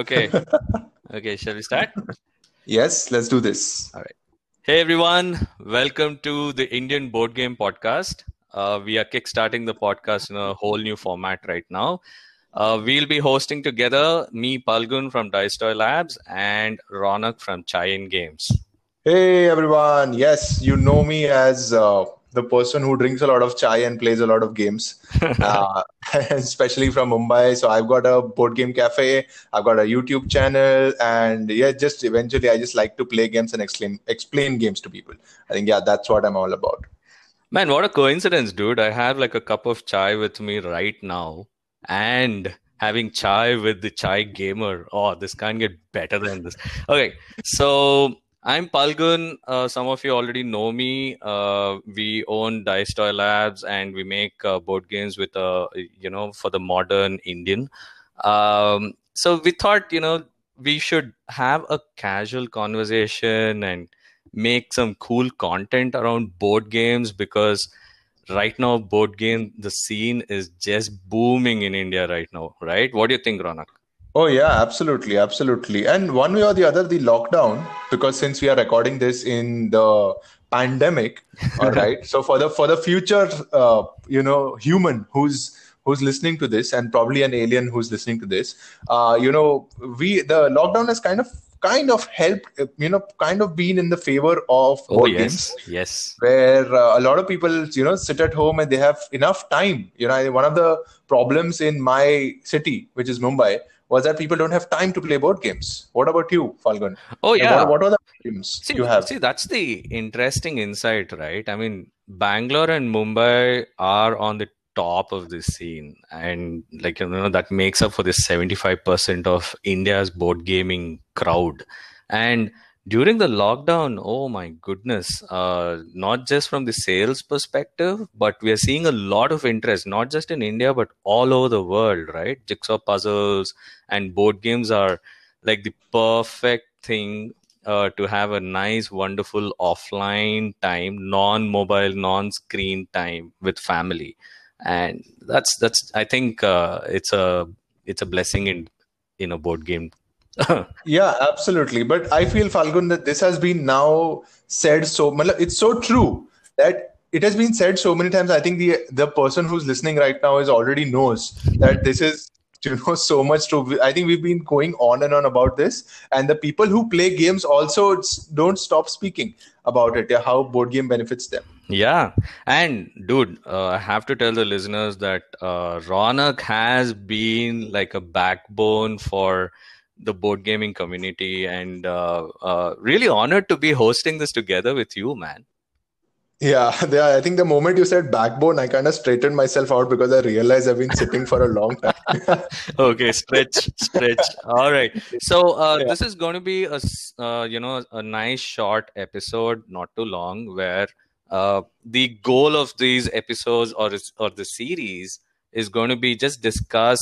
Okay. okay, shall we start? Yes, let's do this. All right. Hey everyone, welcome to the Indian Board Game Podcast. Uh, we are kickstarting the podcast in a whole new format right now. Uh, we'll be hosting together me, Falgun from Dice Toy Labs, and Ronak from Chai and Games. Hey everyone. Yes, you know me as uh, the person who drinks a lot of chai and plays a lot of games, uh, especially from Mumbai. So I've got a board game cafe, I've got a YouTube channel, and yeah, just eventually I just like to play games and explain explain games to people. I think yeah, that's what I'm all about. Man, what a coincidence, dude! I have like a cup of chai with me right now, and having chai with the chai gamer. Oh, this can't get better than this. Okay, so I'm Falgun. Uh, some of you already know me. Uh, we own Dice Toy Labs, and we make uh, board games with a you know for the modern Indian. Um, so we thought you know we should have a casual conversation and make some cool content around board games because right now board game the scene is just booming in India right now. Right? What do you think, Ronak? Oh yeah, absolutely, absolutely. And one way or the other, the lockdown, because since we are recording this in the pandemic, all right. so for the for the future, uh, you know, human who's who's listening to this, and probably an alien who's listening to this, uh, you know, we the lockdown has kind of kind of helped, you know, kind of been in the favor of oh yes, games, yes, where uh, a lot of people, you know, sit at home and they have enough time. You know, one of the problems in my city, which is Mumbai was that people don't have time to play board games. What about you, Falgun? Oh yeah. What, what, are the games see, you have? See, that's the interesting insight, right? I mean, Bangalore and Mumbai are on the top of the scene, and like you know that makes up for the seventy five percent of India's board gaming crowd, and during the lockdown oh my goodness uh, not just from the sales perspective but we are seeing a lot of interest not just in india but all over the world right? Jigsaw puzzles and board games are like the perfect thing uh, to have a nice wonderful offline time non-mobile non-screen time with family. And that's that's i think uh, it's a it's a blessing in in a board game yeah, absolutely. But I feel, Falgun, that this has been now said so. It's so true that it has been said so many times. I think the the person who's listening right now is already knows that this is you know so much true. I think we've been going on and on about this, and the people who play games also don't stop speaking about it. How board game benefits them. Yeah, and dude, uh, I have to tell the listeners that uh, Ronak has been like a backbone for the board gaming community and uh, uh, really honored to be hosting this together with you, man. Yeah, yeah, I think the moment you said backbone, I kind of straightened myself out because I realized I've been sitting for a long time. okay, stretch, stretch. All right. So uh, yeah. this is going to be a uh, you know a nice short episode, not too long, where uh, the goal of these episodes or or the series is going to be just discuss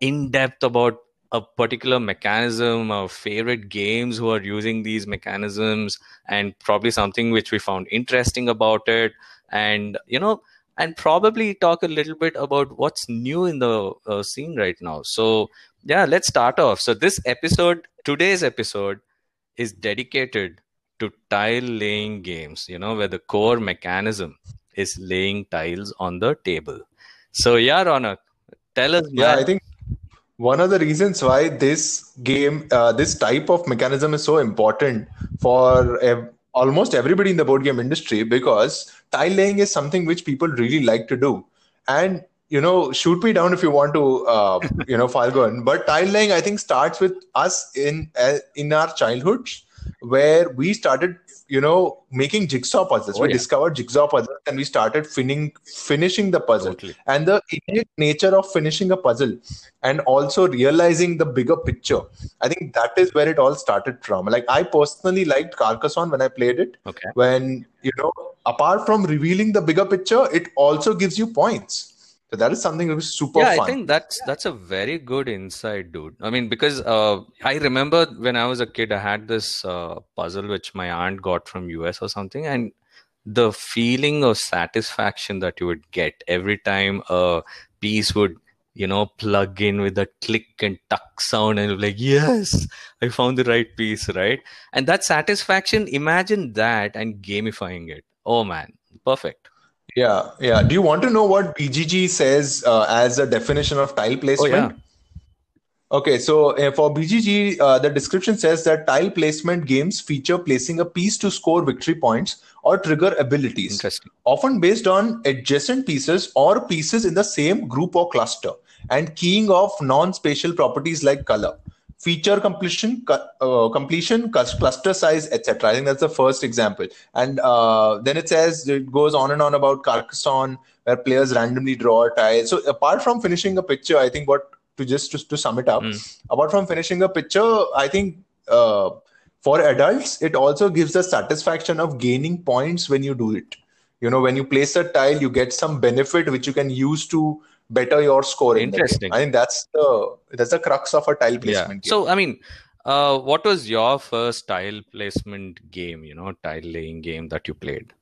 in depth about a particular mechanism our favorite games who are using these mechanisms and probably something which we found interesting about it. And you know and probably talk a little bit about what's new in the uh, scene right now. So yeah let's start off. So this episode today's episode is dedicated to tile laying games you know where the core mechanism is laying tiles on the table. So yeah ronak tell us yeah man, i think one of the reasons why this game uh, this type of mechanism is so important for ev- almost everybody in the board game industry because tile laying is something which people really like to do. And you know shoot me down if you want to uh, you know falgun but tile laying i think starts with us in uh, in our childhood where we started you know making jigsaw puzzles. Oh, we yeah. discovered jigsaw puzzles and we started finishing finishing the puzzle. Totally. and the innate nature of finishing a puzzle and also realizing the bigger picture i think that is where it all started from. Like i personally liked carcassonne when i played it. Okay. When you know apart from revealing the bigger picture it also gives you points so that is something that was super yeah, fun. I think that's that's a very good insight, dude. I mean, because uh, I remember when I was a kid, I had this uh, puzzle which my aunt got from US or something, and the feeling of satisfaction that you would get every time a piece would you know, plug in with a click and tuck sound and like, yes, I found the right piece, right? And that satisfaction, imagine that and gamifying it. Oh man, perfect. Yeah, yeah. Do you want to know what BGG says uh, as a definition of tile placement? Oh, yeah. Okay, so uh, for BGG, uh, the description says that tile placement games feature placing a piece to score victory points or trigger abilities, often based on adjacent pieces or pieces in the same group or cluster, and keying off non-spatial properties like color feature completion, uh, completion, cluster size, etc. I think that's the first example. And uh, then it says it goes on and on about Carcassonne, where players randomly draw a tile. So apart from finishing a picture, I think what to just to, to sum it up, mm. apart from finishing a picture, I think. Uh, for adults, it also gives the satisfaction of gaining points when you do it. You know, when you place a tile, you get some benefit which you can use to better your score. Interesting. I think that's the that's the crux of a tile placement. Yeah. So I mean, uh, what was your first tile placement game? You know, tile laying game that you played.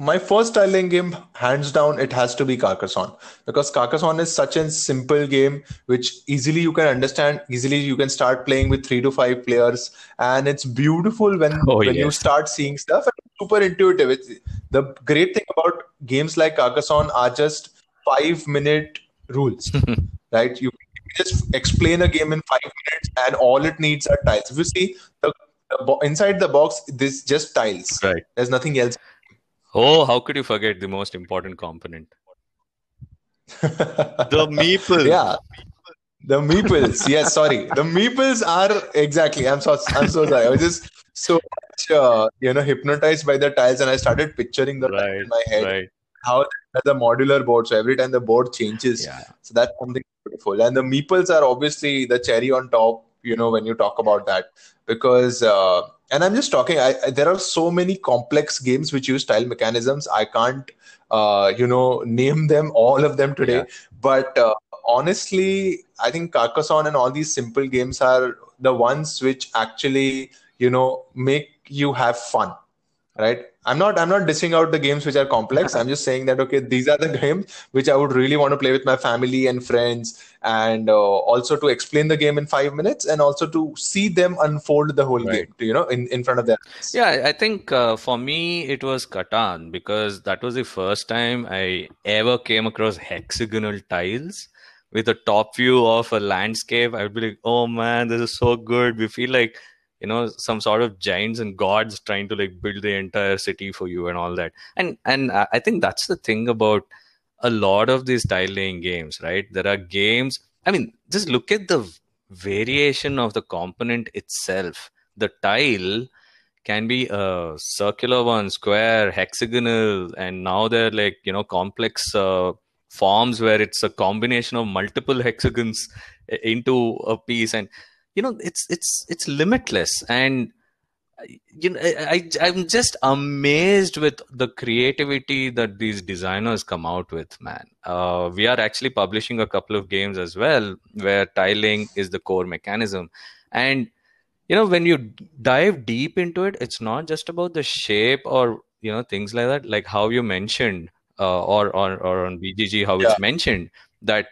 My first tile laying game, hands down, it has to be Carcassonne because Carcassonne is such a simple game which easily you can understand. Easily you can start playing with three to five players, and it's beautiful when oh, when yes. you start seeing stuff. And super intuitive. It's, the great thing about games like Carcassonne are just five minute rules, right? You just explain a game in five minutes, and all it needs are tiles. If you see the, the bo- inside the box, this just tiles. Right. There's nothing else. Oh, how could you forget the most important component? the meeple. Yeah. The meeples. yes, sorry. The meeples are exactly. I'm so I'm so sorry. I was just so much, uh, you know, hypnotized by the tiles, and I started picturing the right, in my head. Right how the modular board. So every time the board changes, yeah. so that's something beautiful. And the meeples are obviously the cherry on top. You know when you talk about that because. Uh, and I'm just talking. I, I, there are so many complex games which use tile mechanisms. I can't, uh, you know, name them all of them today. Yeah. But uh, honestly, I think Carcassonne and all these simple games are the ones which actually, you know, make you have fun right i'm not i'm not dissing out the games which are complex. I'm just saying that okay these are the games which i would really want to play with my family and friends and uh, also to explain the game in 5 minutes and also to see them unfold the whole right. game you know in, in front of them yeah i think uh, for me it was catan because that was the first time i ever came across hexagonal tiles with a top view of a landscape. I would be like oh man this is so good. We feel like you know some sort of giants and gods trying to like build the entire city for you and all that. And and i think that's the thing about a lot of these tile laying games right? There are games i mean just look at the variation of the component itself. The tile can be a circular one square hexagonal and now they're like you know complex uh, forms where it's a combination of multiple hexagons into a piece. And you know it's it's it's limitless. And you know I, i'm just amazed with the creativity that these designers come out with man. Uh, we are actually publishing a couple of games as well where tiling is the core mechanism. And you know when you dive deep into it it's not just about the shape or you know things like that like how you mentioned uh, or, or or on bgg how yeah. it's mentioned that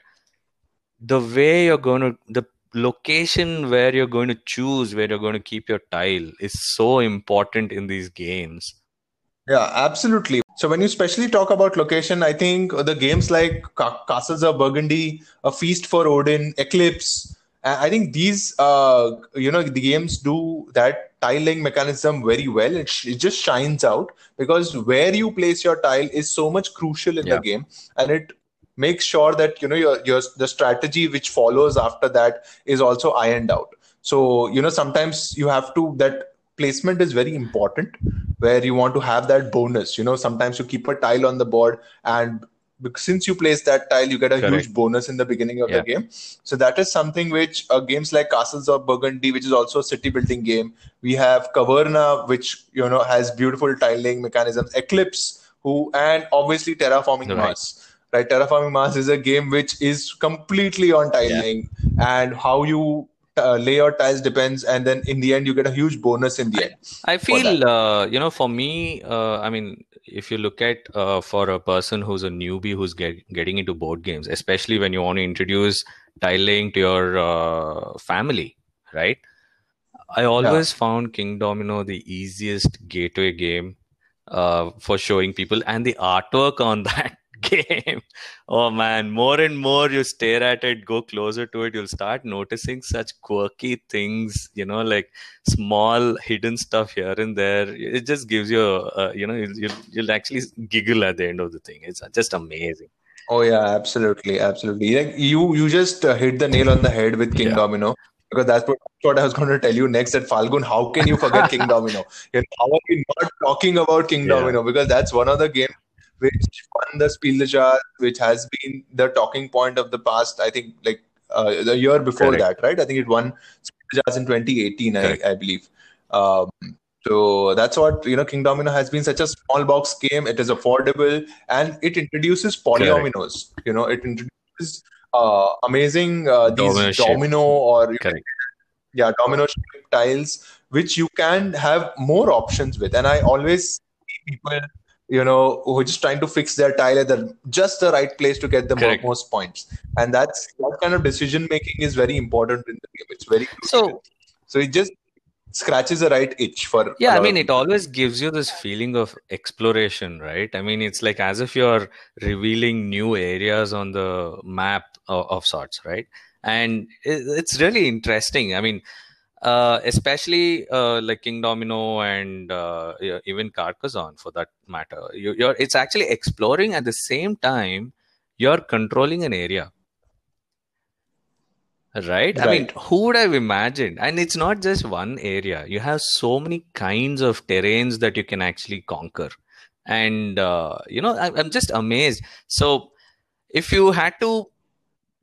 the way you're going to the location where you're going to choose where you're going to keep your tile is so important in these games. Yeah absolutely. So when you especially talk about location i think the games like castles of burgundy a feast for odin eclipse i think these uh you know the games do that tiling mechanism very well. It, sh- it just shines out because where you place your tile is so much crucial in yeah. the game and it make sure that you know your, your the strategy which follows after that is also ironed out so you know sometimes you have to that placement is very important where you want to have that bonus you know sometimes you keep a tile on the board and since you place that tile you get a Correct. huge bonus in the beginning of yeah. the game so that is something which uh, games like castles of burgundy which is also a city building game we have caverna which you know has beautiful tiling mechanisms eclipse who and obviously terraforming right. mars right terraforming mars is a game which is completely on tiling yeah. and how you uh, lay your tiles depends and then in the end you get a huge bonus in the end i feel uh, you know for me uh, i mean if you look at uh, for a person who's a newbie who's get, getting into board games, especially when you want to introduce tile laying to your uh, family, right? I always yeah. found Kingdomino the easiest gateway game uh, for showing people, and the artwork on that game. Oh man, more and more you stare at it, go closer to it, you'll start noticing such quirky things, you know, like small hidden stuff here and there. It just gives you, uh, you know, you'll, you'll actually giggle at the end of the thing. It's just amazing. Oh yeah, absolutely, absolutely. Like you, you just uh, hit the nail on the head with King yeah. Domino because that's what, what I was going to tell you next. At Falgun, how can you forget Kingdomino? You know, how are we not talking about King yeah. Domino? Because that's one of the games which won the Spiel des Jahres, which has been the talking point of the past. I think like uh, the year before Correct. that, right? I think it won Spiel des Jahres in 2018, I, I, believe. Um, so that's what you know. Kingdomino has been such a small box game. It is affordable and it introduces polyominoes. Correct. You know, it introduces uh, amazing uh, these domino, domino or yeah domino tiles which you can have more options with. And I always see people you know, who are just trying to fix their tile at the just the right place to get the Correct. most points. And that's that kind of decision making is very important in the game. It's very crucial. so. So it just scratches the right itch for. Yeah, I mean, it always gives you this feeling of exploration, right? I mean, it's like as if you're revealing new areas on the map of, of sorts, right? And it's really interesting. I mean, uh, especially uh, like Kingdomino and uh, even Carcassonne for that matter. You, are it's actually exploring at the same time you're controlling an area. Right? right? I mean, who would have imagined? And it's not just one area. You have so many kinds of terrains that you can actually conquer. And, uh, you know, I, I'm just amazed. So, if you had to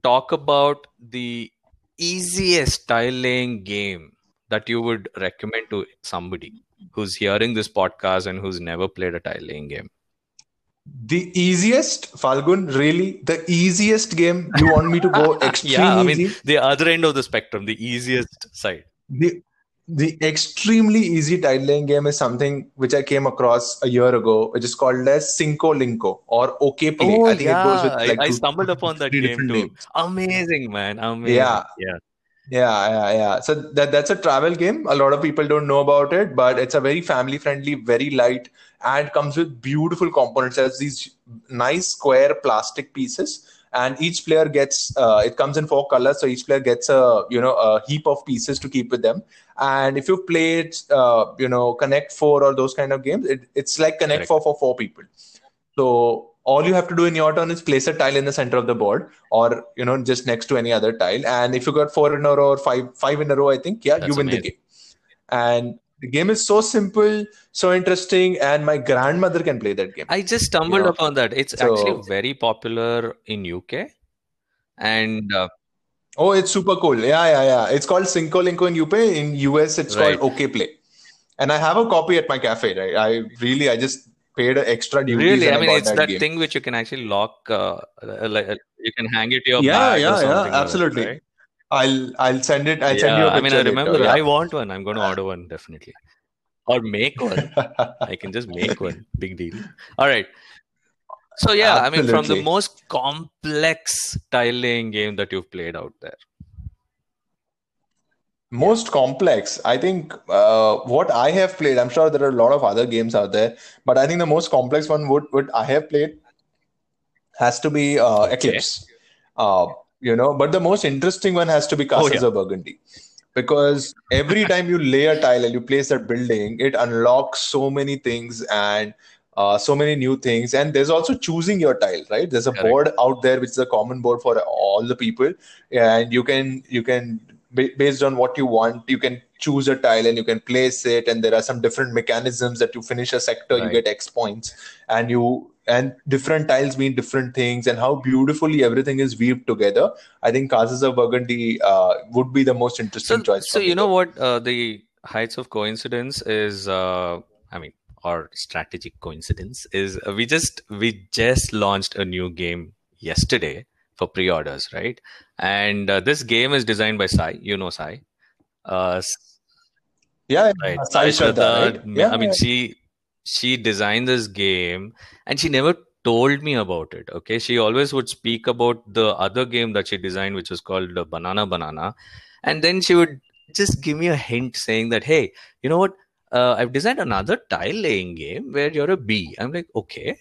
talk about the easiest tile laying game that you would recommend to somebody who's hearing this podcast and who's never played a tile laying game? The easiest, Falgun, really? The easiest game? You want me to go extreme Yeah, I mean, the other end of the spectrum, the easiest side. The the extremely easy tile laying game is something which I came across a year ago, which is called as Cinco Linko or OK Play. Oh, I think yeah. it goes with like I, I stumbled upon that game too. Names. Amazing, man. Amazing. Yeah. Yeah. Yeah, yeah, yeah. So that that's a travel game. A lot of people don't know about it, but it's a very family friendly, very light, and comes with beautiful components. as these nice square plastic pieces, and each player gets uh, it comes in four colors. So each player gets a you know a heap of pieces to keep with them. And if you play uh, you know Connect Four or those kind of games, it, it's like Connect Four for four people. So all you have to do in your turn is place a tile in the center of the board or you know just next to any other tile and if you got four in a row or five five in a row i think yeah That's you win amazing. the game and the game is so simple so interesting and my grandmother can play that game i just stumbled you know? upon that it's so, actually very popular in uk and uh, oh it's super cool yeah yeah yeah it's called cinco linko in uk in us it's right. called okay play and i have a copy at my cafe right i really i just paid an extra duties. Really, I mean, it's that, that thing which you can actually lock. Uh, like uh, you can hang it to your yeah, yeah, yeah, absolutely. right? I'll I'll send it. I'll yeah, send you a I mean, I remember. Later, yeah. I want one. I'm going to order one definitely, or make one. I can just make one. Big deal. All right. So yeah, Absolutely. I mean, from the most complex tile laying game that you've played out there, most complex i think uh, what i have played i'm sure there are a lot of other games out there but i think the most complex one would would i have played has to be uh, okay. eclipse uh, you know but the most interesting one has to be castles oh, yeah. of burgundy because every time you lay a tile and you place that building it unlocks so many things and uh, so many new things and there's also choosing your tile right there's a Correct. board out there which is a common board for all the people and you can you can based on what you want you can choose a tile and you can place it and there are some different mechanisms that you finish a sector right. you get x points and you and different tiles mean different things and how beautifully everything is weaved together i think castles of burgundy uh, would be the most interesting so, choice so you know what uh, the heights of coincidence is uh, i mean or strategic coincidence is uh, we just we just launched a new game yesterday for pre-orders, right? And uh, this game is designed by Sai. You know Sai. Uh, yeah, right. Sai Shraddha, right? yeah, I mean, yeah. she she designed this game and she never told me about it. Okay. She always would speak about the other game that she designed, which was called Banana Banana. And then she would just give me a hint saying that, hey, you know what? Uh, I've designed another tile laying game where you're a bee. I'm like, okay.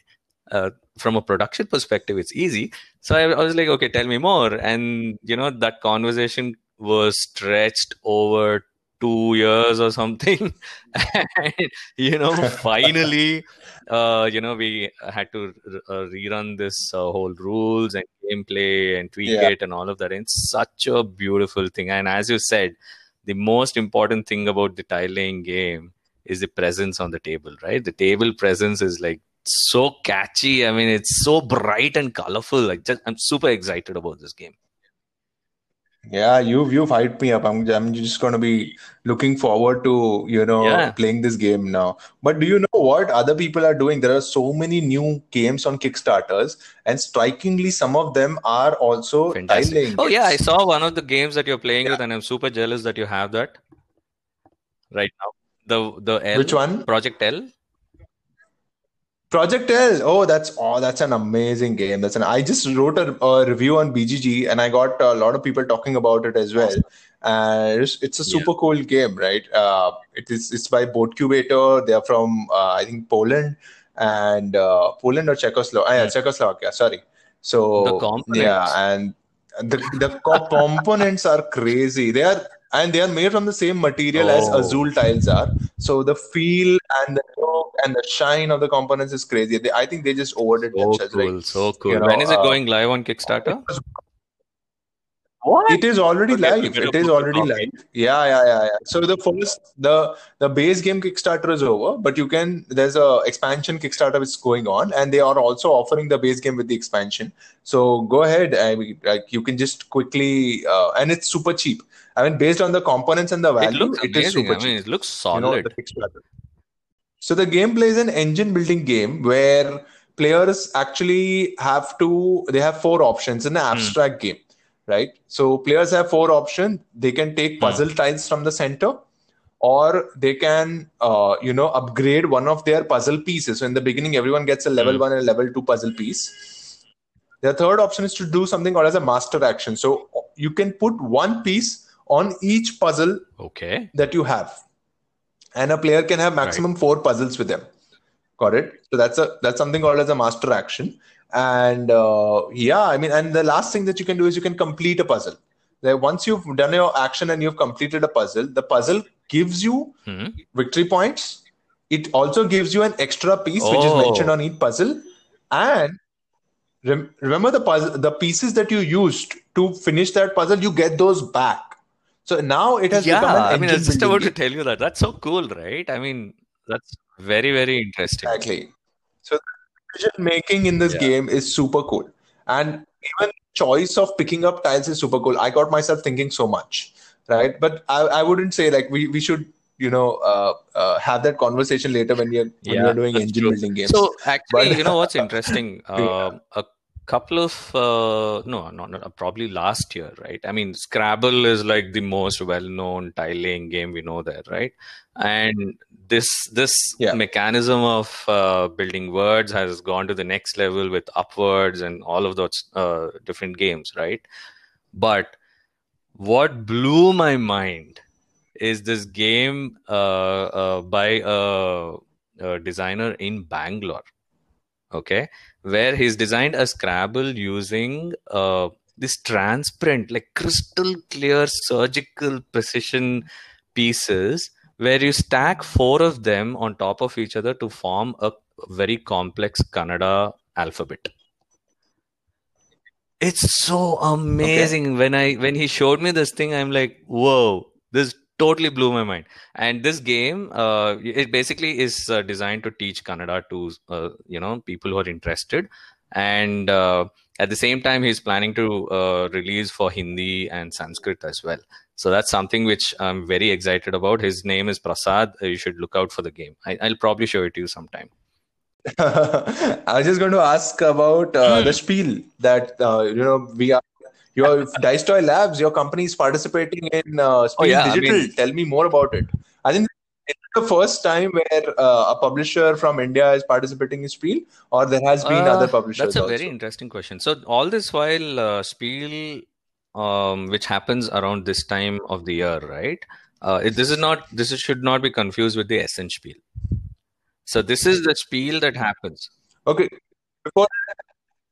Uh, from a production perspective, it's easy. So I, I was like, okay, tell me more. And, you know, that conversation was stretched over two years or something. And you know finally uh, you know we had to uh, rerun this uh, whole rules and gameplay and tweak yeah. it and all of that. And it's such a beautiful thing. And as you said the most important thing about the tile laying game is the presence on the table right? The table presence is like so catchy. I mean it's so bright and colorful. Like just i'm super excited about this game yeah, you've you've hyped me up. I'm I'm just gonna be looking forward to you know Yeah. playing this game now. But do you know what other people are doing? There are so many new games on Kickstarters, and strikingly, some of them are also Fantastic. Oh yeah, I saw one of the games that you're playing Yeah. with, and I'm super jealous that you have that right now. The the Which L, one? Project L. Project L. Oh, that's oh, that's an amazing game. That's an. I just wrote a, a review on BGG, and I got a lot of people talking about it as well. And it's, it's a Yeah. super cool game, right? Uh, it is. It's by Boardcubator. They are from uh, I think Poland and uh, Poland or Czechoslovakia. yeah, Hmm. Czechoslovakia. Sorry. So yeah, and the the components are crazy. They are and they are made from the same material as Oh, Azul tiles are. So the feel and the look and the shine of the components is crazy. They, I think they just overdid so themselves. Like cool, so you cool. know, When is it uh, going live on Kickstarter? What? it is already Okay, live. It is already copy. live. Yeah, yeah, yeah, yeah. So the first the the base game Kickstarter is over, but you can there's a expansion Kickstarter which is going on, and they are also offering the base game with the expansion. So go ahead. I mean, like you can just quickly uh, and it's super cheap. I mean, based on the components and the It looks it is amazing. super I mean, it looks You know, the solid. So the gameplay is an engine building game where players actually have to they have four options in an Hmm. abstract game, right? So players have four options. They can take Hmm. puzzle tiles from the center, or they can uh, you know upgrade one of their puzzle pieces. So in the beginning, everyone gets a level Hmm. one and a level two puzzle piece. The third option is to do something called as a master action. So you can put one piece on each puzzle Okay. that you have. And a player can have Right. maximum four puzzles with them got it? So that's a that's something called as a master action. And uh, yeah i mean and the last thing that you can do is you can complete a puzzle. Like once you've done your action and you've completed a puzzle the puzzle gives you Hmm. victory points. It also gives you an extra piece which is mentioned Oh, on each puzzle. And rem- remember the puzzle the pieces that you used to finish that puzzle you get those back so now it has become yeah. an I mean, I was just about to tell you that. That's so cool, right? I mean, that's very, very interesting. Exactly. So decision making in this Yeah. game is super cool. And even choice of picking up tiles is super cool. I got myself thinking so much, right? But I, I wouldn't say like we, we should, you know, uh, uh, have that conversation later when you're when Yeah, you're doing engine true. building games. So actually, But you know what's interesting? yeah, Um, a couple of uh, no, not, not probably last year, right? I mean, Scrabble is like the most well-known tile laying game we know there, right? And this this yeah. mechanism of uh, building words has gone to the next level with Upwords and all of those uh, different games, right? But what blew my mind is this game uh, uh, by a, a designer in Bangalore. Okay, where he's designed a Scrabble using uh, this transparent, like crystal clear, surgical precision pieces, where you stack four of them on top of each other to form a very complex Kannada alphabet. It's so Okay. amazing. When I when he showed me this thing, I'm like, whoa, this totally blew my mind. And this game, uh, it basically is uh, designed to teach Kannada to uh, you know people who are interested. And uh, at the same time, he's planning to uh, release for Hindi and Sanskrit as well. So that's something which I'm very excited about. His name is Prasad. You should look out for the game. I, I'll probably show it to you sometime. I was just going to ask about uh, the Hmm. spiel that uh, you know we are your Dice Toy Labs, your company is participating in uh, Oh Spiel yeah, I Digital. mean, Tell me more about it. I think it's the first time where uh, a publisher from India is participating in Spiel, or there has been Uh, other publishers that's a also? very interesting question. So all this while uh, Spiel, um, which happens around this time of the year, right? Uh, it, this is not. This is, should not be confused with the Essen Spiel. So this is the Spiel that happens. Okay. Before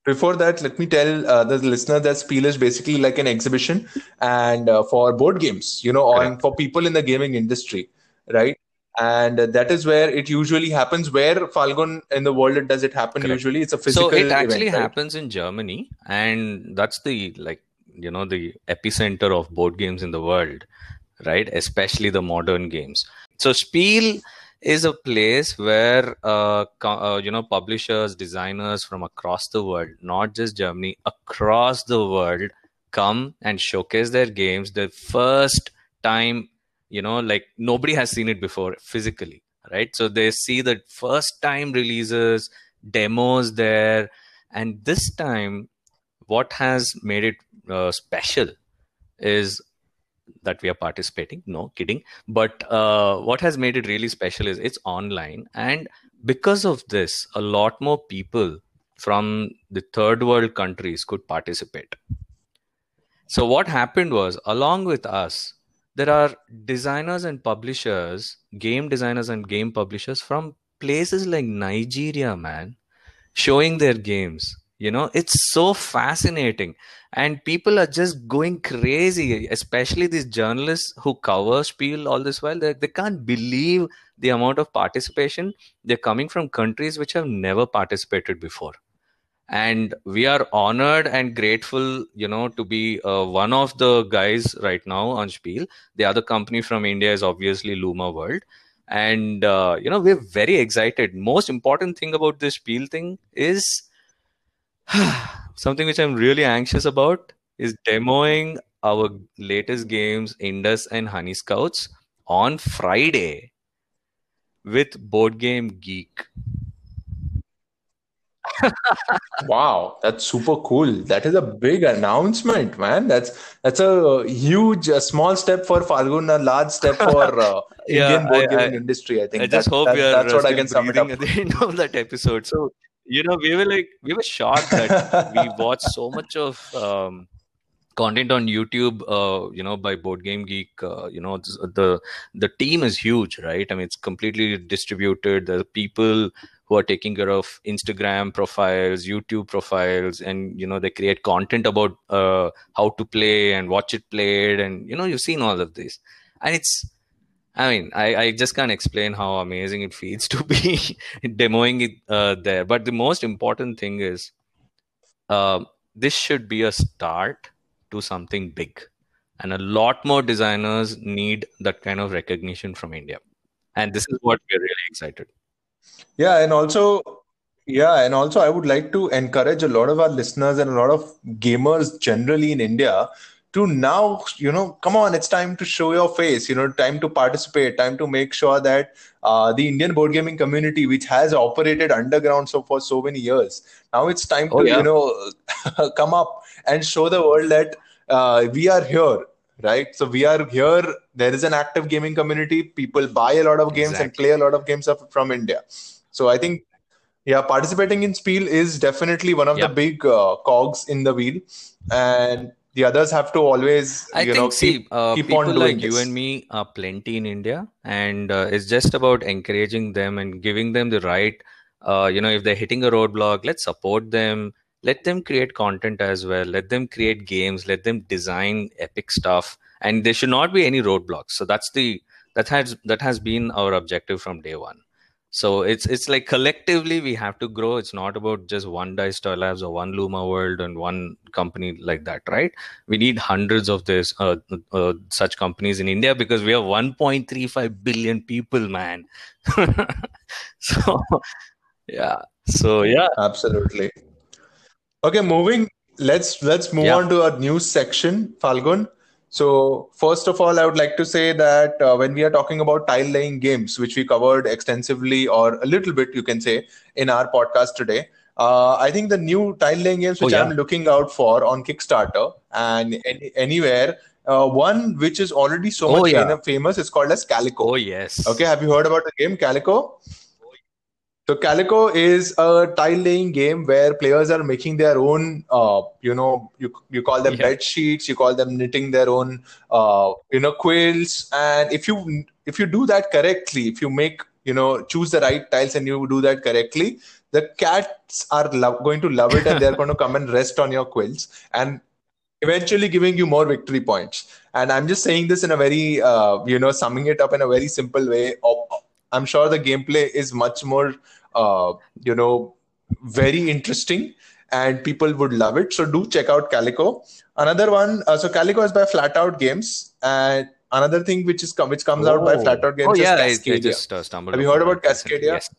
before that, let me tell uh, the listener that Spiel is basically like an exhibition and uh, for board games, you know, Correct. for people in the gaming industry, right? And uh, that is where it usually happens. Where Falgun in the world does it happen? Correct. Usually, it's a physical. So it actually event, right? happens in Germany, and that's the like you know the epicenter of board games in the world, right? Especially the modern games. So Spiel is a place where uh, uh, you know publishers, designers from across the world, not just Germany, across the world, come and showcase their games. The first time, you know, like nobody has seen it before physically, right? So they see the first time releases, demos there, and this time, what has made it uh, special is that we are participating. No kidding. But uh, what has made it really special is it's online. And because of this a lot more people from the third world countries could participate. So what happened was along with us there are designers and publishers game designers and game publishers from places like nigeria man showing their games you know it's so fascinating. And people are just going crazy especially these journalists who cover spiel all this while. They, they can't believe the amount of participation. They're coming from countries which have never participated before. And we are honored and grateful you know to be uh, one of the guys right now on spiel. The other company from india is obviously luma world. And uh, you know we're very excited. Most important thing about this spiel thing is something which i'm really anxious about is demoing our latest games indus and honey scouts on friday with board game geek Wow, that's super cool. That is a big announcement, man. That's that's a huge, a small step for Falgun, a large step for uh, Yeah, Indian board I- gaming I- industry. I think I just that, hope that- we are that's uh, what I can sum it up. at the end of that episode. So, you know, we were like, we were shocked that we watched so much of um, content on YouTube, uh, you know, by Board Game Geek. Uh, you know, the the team is huge, right? I mean, it's completely distributed. The people who are taking care of Instagram profiles, YouTube profiles, and you know, they create content about uh, how to play and watch it played, and you know, you've seen all of this, and it's I mean, I, I just can't explain how amazing it feels to be demoing it uh, there. But the most important thing is uh, this should be a start to something big. And a lot more designers need that kind of recognition from India. And this is what we're really excited. Yeah, and also, yeah, and also, I would like to encourage a lot of our listeners and a lot of gamers generally in India to now, you know, come on, it's time to show your face, you know, time to participate, time to make sure that uh, the Indian board gaming community, which has operated underground so for so many years, now it's time Oh, to, yeah. you know, come up and show the world that uh, we are here. Right, so we are here. There is an active gaming community. People buy a lot of games and play a lot of games from India. So I think, yeah, participating in Spiel is definitely one of Yeah. the big uh, cogs in the wheel, and the others have to always, I you think, know, see, keep uh, keep people on doing like you and me are plenty in India, and uh, it's just about encouraging them and giving them the right. Uh, you know, if they're hitting a roadblock, let's support them. Let them create content as well. Let them create games. Let them design epic stuff, and there should not be any roadblocks. So that's the that has that has been our objective from day one. So it's it's like collectively we have to grow. It's not about just one Dice Toy Labs or one Luma World and one company like that, right? we need hundreds of this uh, uh, such companies in India because we have 1.35 billion people, man. so yeah, so yeah, Absolutely. Okay, moving. Let's let's move Yeah. on to our news section, Falgun. So first of all, I would like to say that uh, when we are talking about tile laying games, which we covered extensively or a little bit, you can say, in our podcast today, uh, I think the new tile laying games Oh, which yeah. I'm looking out for on Kickstarter and any, anywhere Uh, one which is already so Oh, much yeah. famous is called as Calico. Oh yes. Okay, have you heard about the game Calico? So Calico is a tile laying game where players are making their own, uh, you know, you you call them Yeah. bed sheets, you call them knitting their own, uh, you know, quilts, and if you if you do that correctly, if you make, you know, choose the right tiles and you do that correctly, the cats are lo- going to love it and they're going to come and rest on your quilts and eventually giving you more victory points. And I'm just saying this in a very, uh, you know, summing it up in a very simple way. Of- I'm sure the gameplay is much more, uh, you know, very interesting and people would love it. So do check out Calico. Another one, uh, so Calico is by Flat Out Games. And another thing which is which comes out by Oh. Flat Out Games Oh yeah, I, I is just uh, stumbled. Have you heard about. Cascadia? Yes.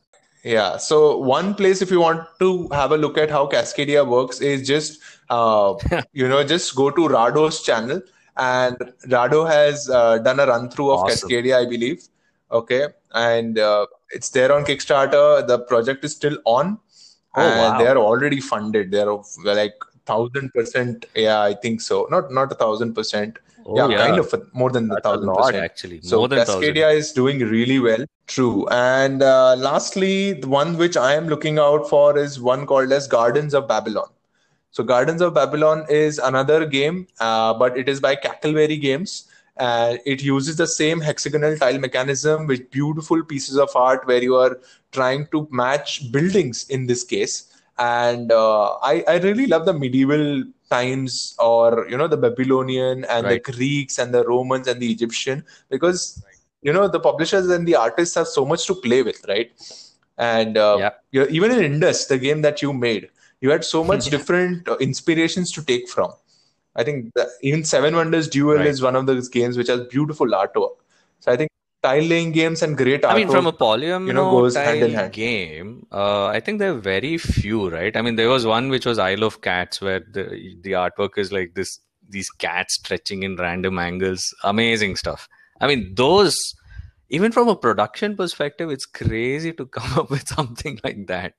Yeah. So one place, if you want to have a look at how Cascadia works, is just uh, you know just go to Rahdo's channel, and Rahdo has uh, done a run through of Awesome. Cascadia, I believe. Okay, and uh, it's there on Kickstarter. The project is still on, Oh, and wow. they are already funded. They are like thousand percent. Yeah, I think so. Not not a thousand percent. Oh Yeah, kind of more than a That's a thousand lot percent. actually. So More thousand. Cascadia is doing really well. True. And uh, lastly, the one which I am looking out for is one called as Gardens of Babylon. So Gardens of Babylon is another game, uh, but it is by Cackleberry Games. Uh, it uses the same hexagonal tile mechanism with beautiful pieces of art where you are trying to match buildings in this case. And uh, I, I really love the medieval times or, you know, the Babylonian and Right. the Greeks and the Romans and the Egyptian because, you know, the publishers and the artists have so much to play with, right? And uh, Yeah. you're, even in Indus, the game that you made, you had so much different inspirations to take from. I think that even Seven Wonders Duel Right. is one of those games which has beautiful artwork. So I think tile laying games and great artwork. I mean, from a polyomino you know, goes hand in tile hand. game, uh, I think there are very few, right? I mean, there was one which was Isle of Cats, where the the artwork is like this these cats stretching in random angles, amazing stuff. I mean, those even from a production perspective, it's crazy to come up with something like that.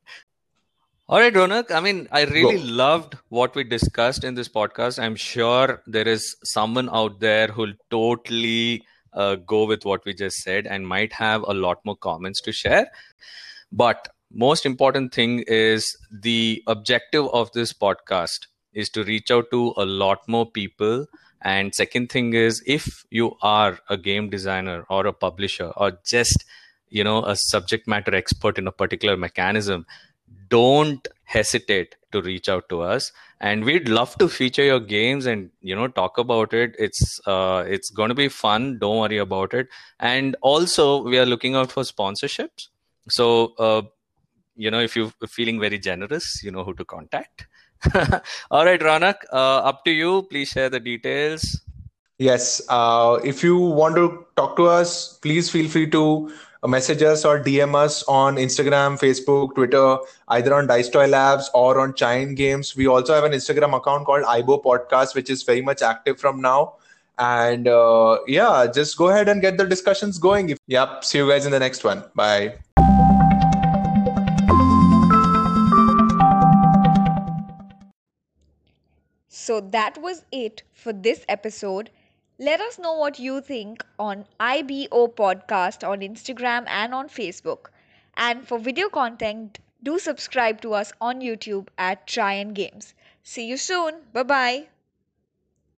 All right, Ronak. I mean, I really Go. loved what we discussed in this podcast. I'm sure there is someone out there who'll totally uh, go with what we just said and might have a lot more comments to share. But most important thing is the objective of this podcast is to reach out to a lot more people. And second thing is if you are a game designer or a publisher or just you know a subject matter expert in a particular mechanism don't hesitate to reach out to us. And we'd love to feature your games and you know talk about it. It's uh, it's going to be fun. Don't worry about it. And also we are looking out for sponsorships. So uh, you know if you're feeling very generous you know who to contact. All right Ronak uh, up to you. Please share the details. Yes. Uh, if you want to talk to us, please feel free to message us or DM us on Instagram, Facebook, Twitter, either on Dice Toy Labs or on Chai and Games. We also have an Instagram account called IBO Podcast, which is very much active from now. And uh, yeah, just go ahead and get the discussions going. Yep. See you guys in the next one. Bye. So that was it for this episode. Let us know what you think on IBO Podcast on Instagram and on Facebook. And for video content, do subscribe to us on YouTube at Chai and Games. See you soon. Bye bye.